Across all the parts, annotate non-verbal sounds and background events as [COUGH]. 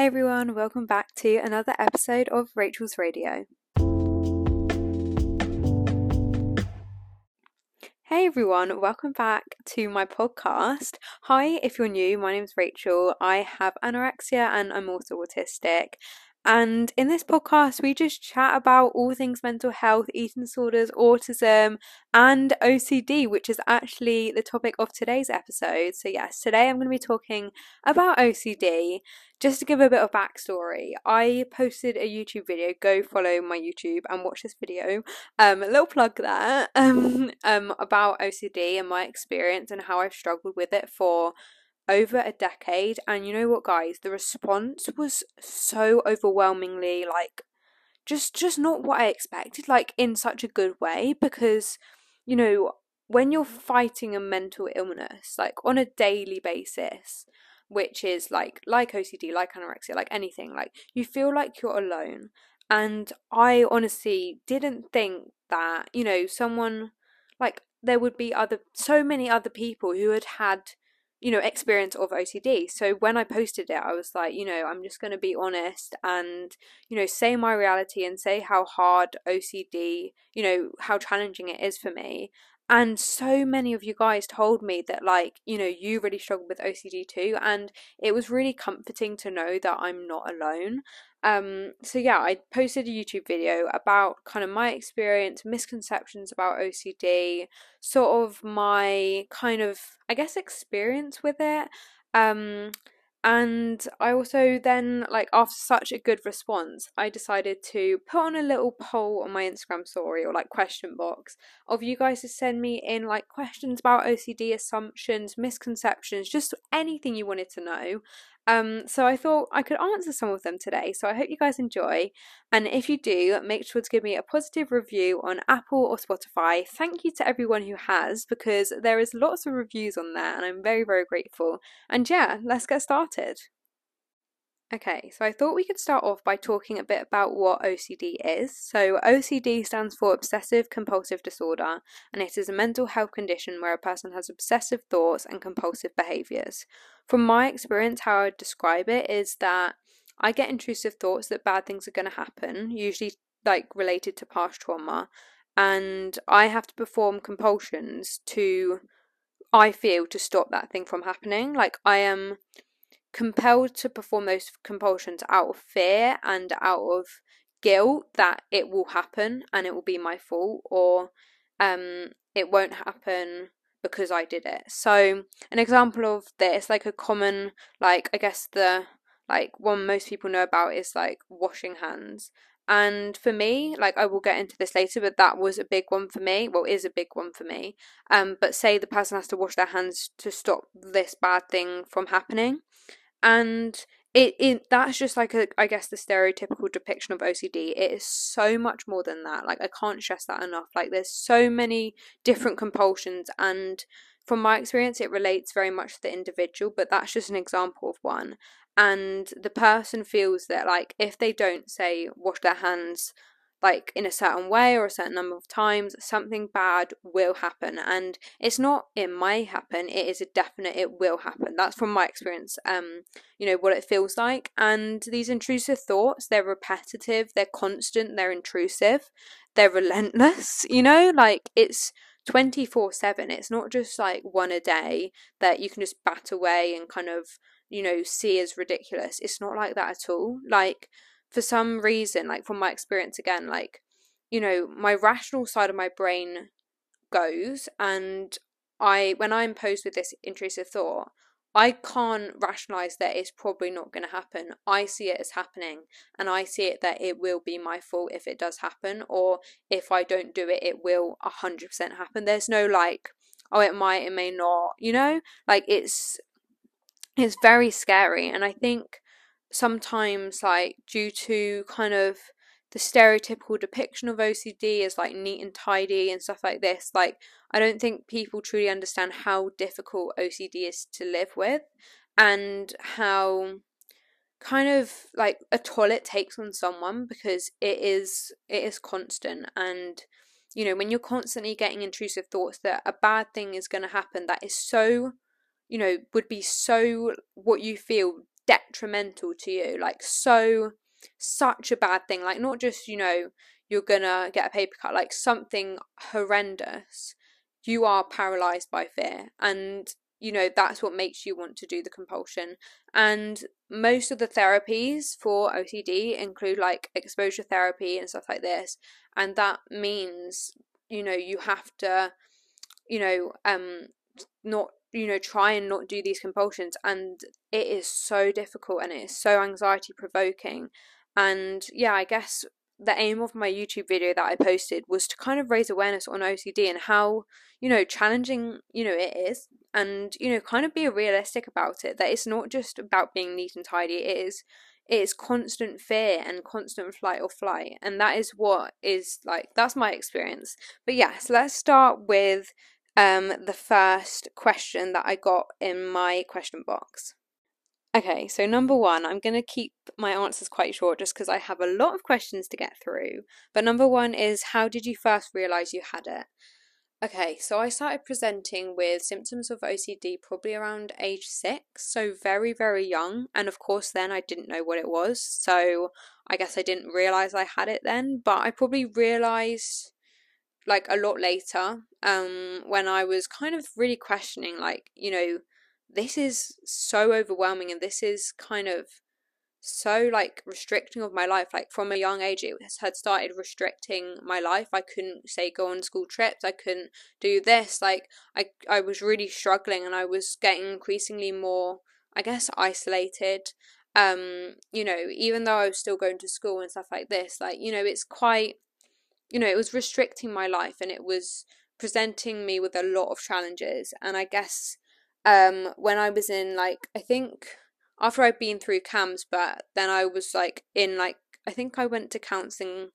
Hey everyone, welcome back to another episode of Rachel's Radio. Hey everyone, welcome back to my podcast. Hi, if you're new, my name's Rachel. I have anorexia and I'm also autistic. And in this podcast, we just chat about all things mental health, eating disorders, autism, and OCD, which is actually the topic of today's episode. So, yes, today I'm going to be talking about OCD. Just to give a bit of backstory, I posted a YouTube video. Go follow my YouTube and watch this video. Um, a little plug there. [LAUGHS] Um, um, about OCD and my experience and how I've struggled with it for over a decade. And you know what, guys? The response was so overwhelmingly like just just not what I expected, like in such a good way, because you know, when you're fighting a mental illness, like on a daily basis, which is like like OCD, like anorexia, like anything, like you feel like you're alone. And I honestly didn't think that, you know, someone like there would be other so many other people who had had you know, experience of OCD. So when I posted it, I was like, you know, I'm just going to be honest and, you know, say my reality and say how hard OCD, you know, how challenging it is for me. And so many of you guys told me that, like, you know, you really struggle with OCD too. And it was really comforting to know that I'm not alone. Um, so yeah, I posted a YouTube video about kind of my experience, misconceptions about OCD, sort of my kind of, I guess, experience with it. Um, and I also then, like, after such a good response, I decided to put on a little poll on my Instagram story or like question box of you guys to send me in like questions about OCD assumptions, misconceptions, just anything you wanted to know. Um, so I thought I could answer some of them today. So I hope you guys enjoy. And if you do, make sure to give me a positive review on Apple or Spotify. Thank you to everyone who has, because there is lots of reviews on there, and I'm very, very grateful. And yeah, let's get started. Okay, so I thought we could start off by talking a bit about what OCD is. So, OCD stands for Obsessive Compulsive Disorder, and it is a mental health condition where a person has obsessive thoughts and compulsive behaviors. From my experience, how I would describe it is that I get intrusive thoughts that bad things are going to happen, usually like related to past trauma, and I have to perform compulsions to, I feel, to stop that thing from happening. Like, I am compelled to perform those compulsions out of fear and out of guilt that it will happen and it will be my fault or um it won't happen because I did it. So an example of this, like a common like I guess the like one most people know about is like washing hands. And for me, like I will get into this later, but that was a big one for me. Well, is a big one for me. Um, but say the person has to wash their hands to stop this bad thing from happening and it, it that's just like a I guess the stereotypical depiction of OCD. It is so much more than that. Like I can't stress that enough. Like there's so many different compulsions and from my experience it relates very much to the individual, but that's just an example of one. And the person feels that like if they don't say wash their hands like in a certain way or a certain number of times, something bad will happen. And it's not it may happen, it is a definite it will happen. That's from my experience, um, you know, what it feels like. And these intrusive thoughts, they're repetitive, they're constant, they're intrusive, they're relentless, [LAUGHS] you know, like it's 24 7. It's not just like one a day that you can just bat away and kind of, you know, see as ridiculous. It's not like that at all. Like, for some reason, like from my experience again, like, you know, my rational side of my brain goes and I when I'm posed with this intrusive thought, I can't rationalize that it's probably not going to happen. I see it as happening, and I see it that it will be my fault if it does happen, or if I don't do it, it will a 100% happen. There's no like, oh, it might, it may not, you know? Like, it's. It's very scary, and I think sometimes like due to kind of the stereotypical depiction of OCD as like neat and tidy and stuff like this, like I don't think people truly understand how difficult OCD is to live with and how kind of like a toll it takes on someone because it is it is constant and you know when you're constantly getting intrusive thoughts that a bad thing is going to happen that is so you know, would be so what you feel detrimental to you, like so such a bad thing, like not just, you know, you're gonna get a paper cut, like something horrendous, you are paralyzed by fear. And, you know, that's what makes you want to do the compulsion. And most of the therapies for OCD include like exposure therapy and stuff like this. And that means, you know, you have to, you know, um, not you know try and not do these compulsions and it is so difficult and it is so anxiety provoking and yeah i guess the aim of my YouTube video that I posted was to kind of raise awareness on OCD and how, you know, challenging, you know, it is and, you know, kind of be realistic about it. That it's not just about being neat and tidy, it is it is constant fear and constant flight or flight. And that is what is like that's my experience. But yes, let's start with um, the first question that I got in my question box. Okay, so number one, I'm going to keep my answers quite short just because I have a lot of questions to get through. But number one is how did you first realize you had it? Okay, so I started presenting with symptoms of OCD probably around age six, so very, very young. And of course, then I didn't know what it was, so I guess I didn't realize I had it then, but I probably realized like a lot later um when I was kind of really questioning like you know this is so overwhelming and this is kind of so like restricting of my life like from a young age it had started restricting my life. I couldn't say go on school trips i couldn't do this like i i was really struggling and i was getting increasingly more i guess isolated um you know even though i was still going to school and stuff like this like you know it's quite you know, it was restricting my life and it was presenting me with a lot of challenges. And I guess um, when I was in like, I think after I'd been through CAMHS, but then I was like in like, I think I went to counseling.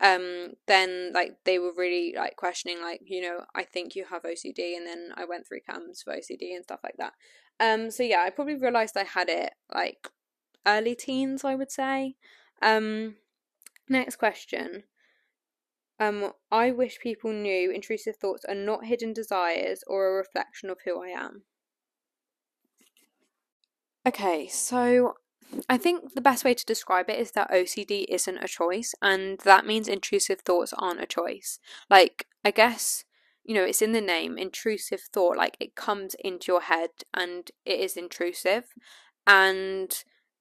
Um, then like they were really like questioning, like, you know, I think you have OCD. And then I went through CAMHS for OCD and stuff like that. Um, so yeah, I probably realized I had it like early teens, I would say. Um, next question. Um, I wish people knew intrusive thoughts are not hidden desires or a reflection of who I am. Okay, so I think the best way to describe it is that OCD isn't a choice, and that means intrusive thoughts aren't a choice. Like, I guess, you know, it's in the name, intrusive thought, like it comes into your head and it is intrusive. And,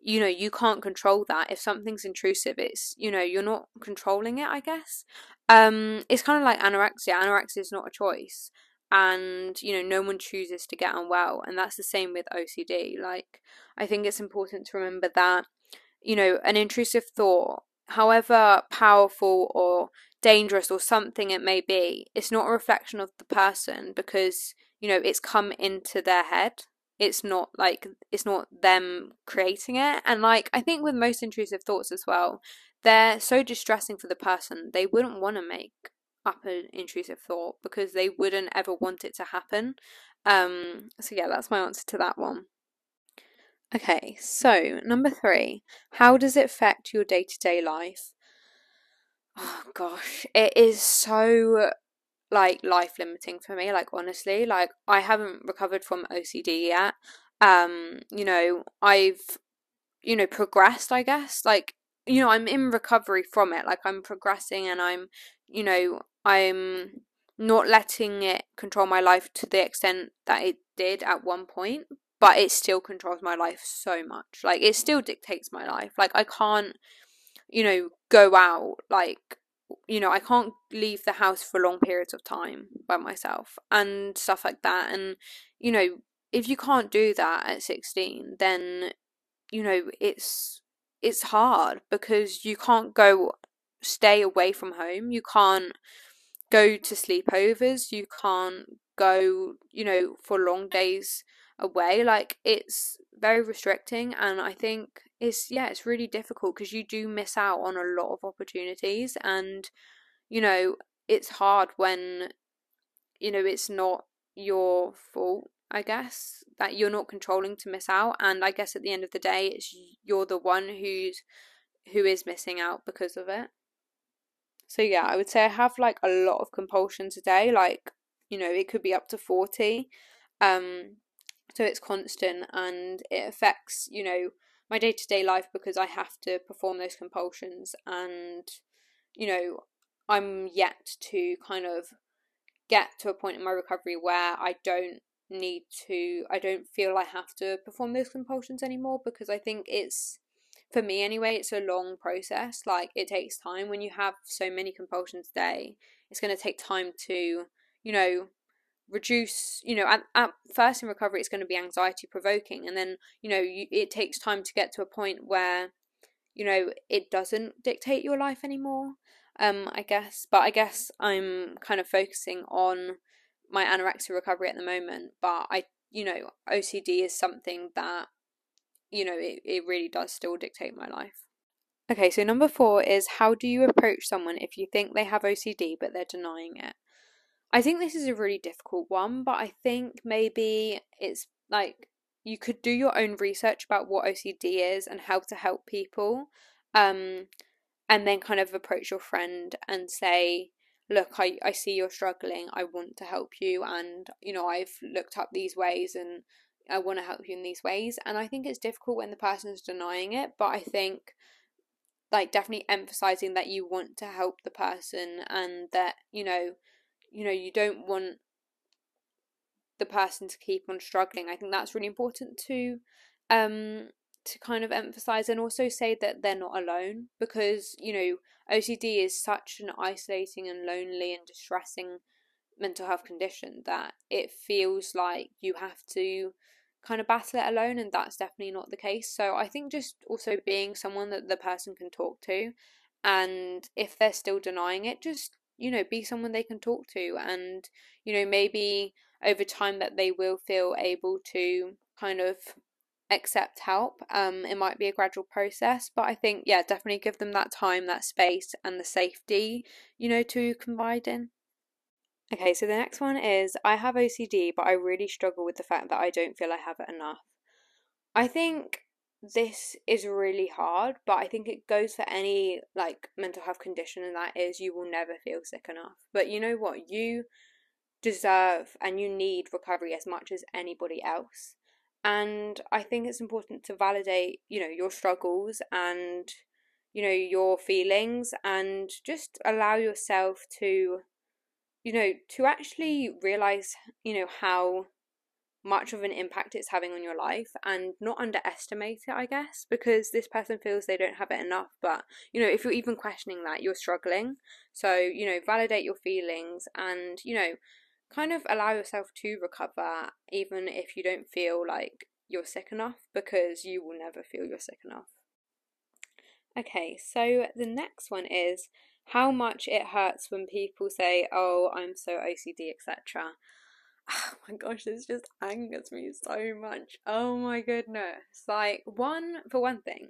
you know, you can't control that. If something's intrusive, it's, you know, you're not controlling it, I guess. Um, it's kind of like anorexia. Anorexia is not a choice, and you know, no one chooses to get unwell, and that's the same with OCD. Like, I think it's important to remember that, you know, an intrusive thought, however powerful or dangerous or something it may be, it's not a reflection of the person because you know it's come into their head it's not like it's not them creating it and like i think with most intrusive thoughts as well they're so distressing for the person, they wouldn't want to make up an intrusive thought because they wouldn't ever want it to happen. Um, so, yeah, that's my answer to that one. Okay, so number three, how does it affect your day to day life? Oh gosh, it is so like life limiting for me, like honestly, like I haven't recovered from OCD yet. Um, you know, I've you know progressed, I guess. Like you know, I'm in recovery from it. Like I'm progressing and I'm, you know, I'm not letting it control my life to the extent that it did at one point, but it still controls my life so much. Like it still dictates my life. Like I can't, you know, go out like you know, I can't leave the house for long periods of time by myself and stuff like that. And, you know, if you can't do that at 16, then, you know, it's it's hard because you can't go stay away from home. You can't go to sleepovers. You can't go, you know, for long days away. Like it's very restricting, and I think it's yeah, it's really difficult because you do miss out on a lot of opportunities, and you know, it's hard when you know it's not your fault I guess, that you're not controlling to miss out. And I guess at the end of the day, it's you're the one who's who is missing out because of it. So yeah, I would say I have like a lot of compulsion today. Like you know, it could be up to forty. Um, so it's constant and it affects you know my day to day life because I have to perform those compulsions and you know I'm yet to kind of get to a point in my recovery where I don't need to I don't feel I have to perform those compulsions anymore because I think it's for me anyway it's a long process. Like it takes time. When you have so many compulsions a day it's going to take time to you know reduce you know at, at first in recovery it's going to be anxiety provoking and then you know you, it takes time to get to a point where you know it doesn't dictate your life anymore um i guess. But i guess i'm kind of focusing on my anorexia recovery at the moment but i you know ocd is something that you know it, it really does still dictate my life. Okay so number four is how do you approach someone if you think they have ocd but they're denying it I think this is a really difficult one, but I think maybe it's like you could do your own research about what OCD is and how to help people. Um, and then kind of approach your friend and say, look, I, I see you're struggling. I want to help you. And, you know, I've looked up these ways and I want to help you in these ways. And I think it's difficult when the person's denying it, but I think like definitely emphasizing that you want to help the person and that, you know, you know you don't want the person to keep on struggling. I think that's really important to um to kind of emphasize and also say that they're not alone because you know OCD is such an isolating and lonely and distressing mental health condition that it feels like you have to kind of battle it alone and that's definitely not the case. So i think just also being someone that the person can talk to and if they're still denying it just you know be someone they can talk to and you know maybe over time that they will feel able to kind of accept help um it might be a gradual process but i think yeah definitely give them that time that space and the safety you know to confide in. Okay so the next one is i have ocd but i really struggle with the fact that i don't feel i have it enough. I think this is really hard, but I think it goes for any like mental health condition, and that is you will never feel sick enough. But you know what? You deserve and you need recovery as much as anybody else. And I think it's important to validate, you know, your struggles and, you know, your feelings and just allow yourself to, you know, to actually realize, you know, how much of an impact it's having on your life and not underestimate it, I guess, because this person feels they don't have it enough. But, you know, if you're even questioning that, you're struggling. So, you know, validate your feelings and, you know, kind of allow yourself to recover, even if you don't feel like you're sick enough, because you will never feel you're sick enough. Okay, so the next one is how much it hurts when people say, Oh, I'm so OCD, etc oh [SIGHS] my gosh, this just angers me so much. Oh my goodness. Like, one, for one thing,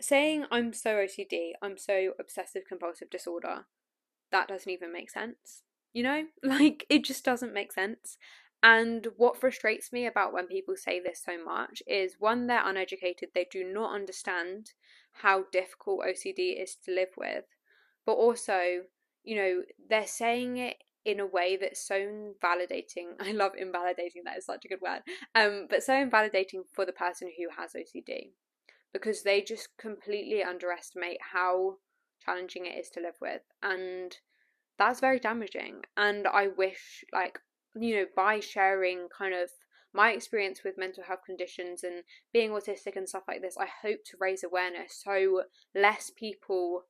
saying I'm so OCD, I'm so obsessive compulsive disorder, that doesn't even make sense. You know? [LAUGHS] Like, it just doesn't make sense. And what frustrates me about when people say this so much is one, they're uneducated, they do not understand how difficult OCD is to live with, but also, you know, they're saying it in a way that's so validating. [LAUGHS] I love invalidating, that is such a good word. Um, but so invalidating for the person who has OCD because they just completely underestimate how challenging it is to live with. And that's very damaging. And I wish, like, you know, by sharing kind of my experience with mental health conditions and being autistic and stuff like this, I hope to raise awareness so less people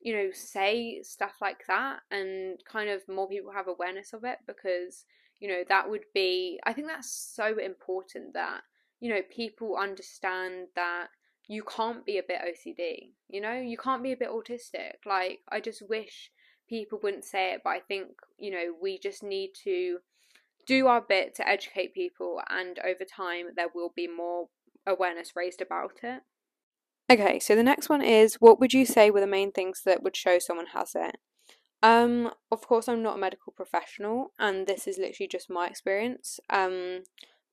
you know, say stuff like that and kind of more people have awareness of it because, you know, that would be, I think that's so important that, you know, people understand that you can't be a bit OCD, you know, you can't be a bit autistic. Like, I just wish people wouldn't say it, but I think, you know, we just need to do our bit to educate people, and over time, there will be more awareness raised about it. Okay, so the next one is what would you say were the main things that would show someone has it? Um, of course, I'm not a medical professional, and this is literally just my experience. Um,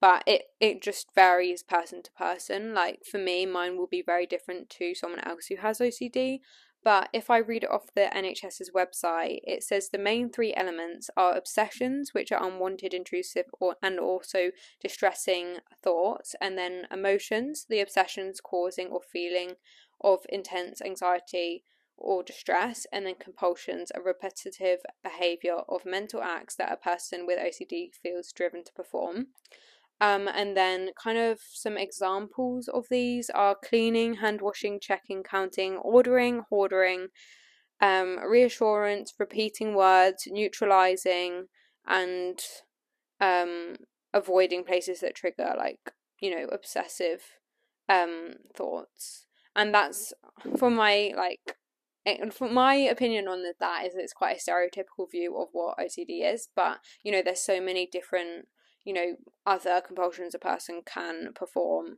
but it it just varies person to person. Like for me, mine will be very different to someone else who has OCD. But if I read it off the NHS's website, it says the main three elements are obsessions, which are unwanted, intrusive, or, and also distressing thoughts, and then emotions, the obsessions causing or feeling of intense anxiety or distress, and then compulsions, a repetitive behavior of mental acts that a person with OCD feels driven to perform. Um, and then, kind of some examples of these are cleaning, hand washing, checking, counting, ordering, hoarding, um, reassurance, repeating words, neutralizing, and um, avoiding places that trigger, like, you know, obsessive um, thoughts. And that's for my, like, for my opinion on that is it's quite a stereotypical view of what OCD is, but you know, there's so many different you know other compulsions a person can perform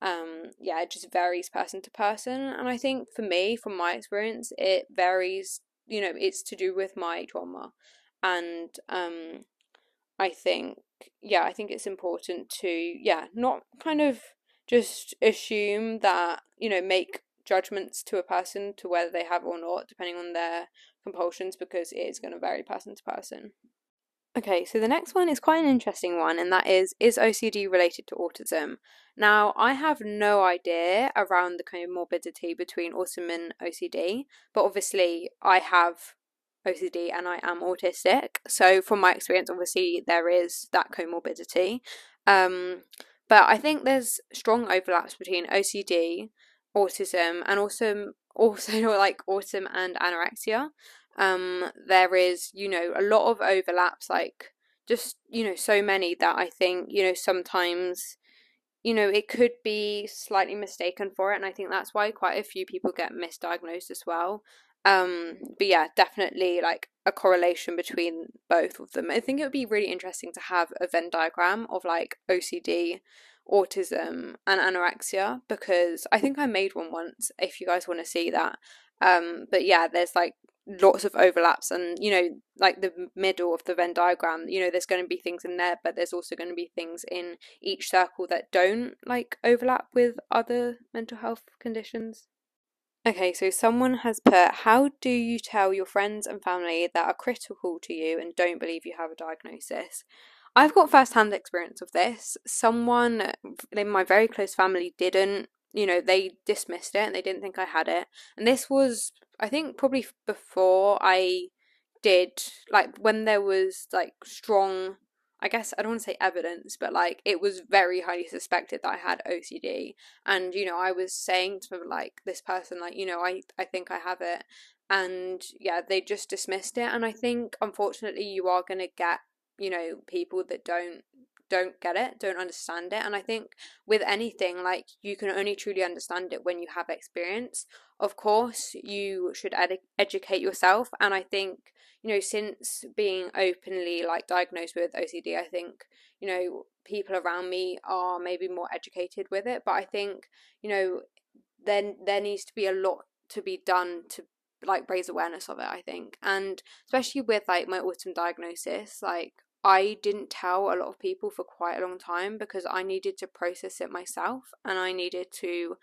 um yeah it just varies person to person. And i think for me from my experience it varies you know it's to do with my trauma. And um i think yeah i think it's important to yeah not kind of just assume that you know make judgments to a person to whether they have or not depending on their compulsions because it is going to vary person to person Okay, so the next one is quite an interesting one, and that is Is OCD related to autism? Now, I have no idea around the comorbidity between autism and OCD, but obviously, I have OCD and I am autistic. So, from my experience, obviously, there is that comorbidity. Um, but I think there's strong overlaps between OCD, autism, and also [LAUGHS] also like autism and anorexia. Um, there is, you know, a lot of overlaps, like just, you know, so many that I think, you know, sometimes, you know, it could be slightly mistaken for it. And I think that's why quite a few people get misdiagnosed as well. Um, but yeah, definitely like a correlation between both of them. I think it would be really interesting to have a Venn diagram of like OCD, autism, and anorexia because I think I made one once if you guys want to see that. Um, but yeah, there's like lots of overlaps and you know like the middle of the venn diagram you know there's going to be things in there but there's also going to be things in each circle that don't like overlap with other mental health conditions okay so someone has put how do you tell your friends and family that are critical to you and don't believe you have a diagnosis I've got first-hand experience of this. Someone in my very close family didn't you know, they dismissed it and they didn't think I had it. And this was, I think, probably before I did, like, when there was, like, strong, I guess, I don't want to say evidence, but, like, it was very highly suspected that I had OCD. And, you know, I was saying to, like, this person, like, you know, I, I think I have it. And, yeah, they just dismissed it. And I think, unfortunately, you are going to get, you know, people that don't don't get it, don't understand it. And I think with anything, like you can only truly understand it when you have experience. Of course, you should ed- educate yourself. And I think, you know, since being openly like diagnosed with OCD, I think, you know, people around me are maybe more educated with it. But I think, you know, then there needs to be a lot to be done to like raise awareness of it i think and especially with like my autism diagnosis like I didn't tell a lot of people for quite a long time because I needed to process it myself and I needed to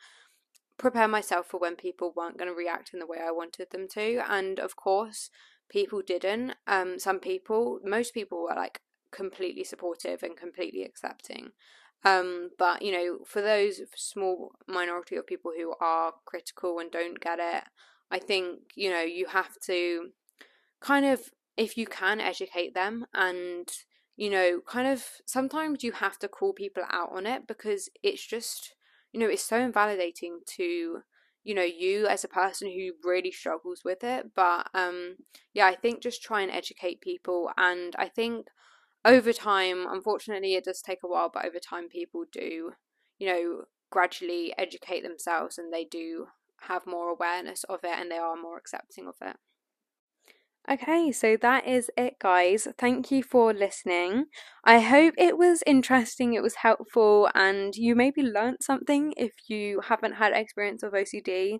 prepare myself for when people weren't going to react in the way I wanted them to. And of course, people didn't. Um, some people, most people were like completely supportive and completely accepting. Um, but you know, for those small minority of people who are critical and don't get it, I think you know you have to kind of if you can educate them and you know kind of sometimes you have to call people out on it because it's just you know it's so invalidating to you know you as a person who really struggles with it. But um yeah i think just try and educate people and i think over time unfortunately it does take a while but over time people do you know gradually educate themselves and they do have more awareness of it and they are more accepting of it Okay, so that is it, guys. Thank you for listening. I hope it was interesting, it was helpful, and you maybe learnt something if you haven't had experience of OCD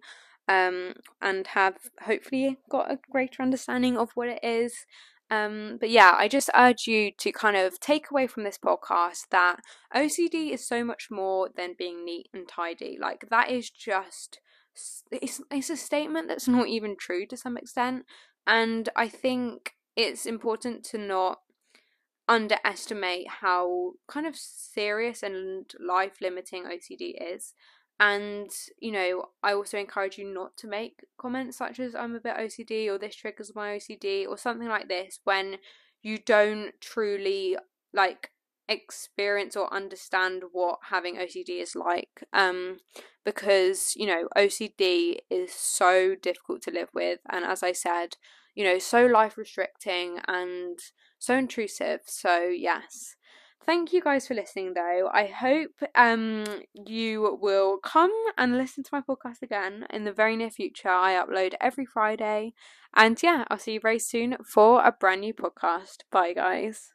um, and have hopefully got a greater understanding of what it is. Um, but yeah, I just urge you to kind of take away from this podcast that OCD is so much more than being neat and tidy. Like, that is just it's it's a statement that's not even true to some extent and i think it's important to not underestimate how kind of serious and life limiting OCD is. And, you know, I also encourage you not to make comments such as I'm a bit OCD or this triggers my OCD or something like this when you don't truly like experience or understand what having OCD is like. Um, because, you know, OCD is so difficult to live with. And as I said, you know, so life restricting and so intrusive. So, yes. Thank you guys for listening though. I hope um you will come and listen to my podcast again in the very near future. I upload every Friday. And yeah, I'll see you very soon for a brand new podcast. Bye guys.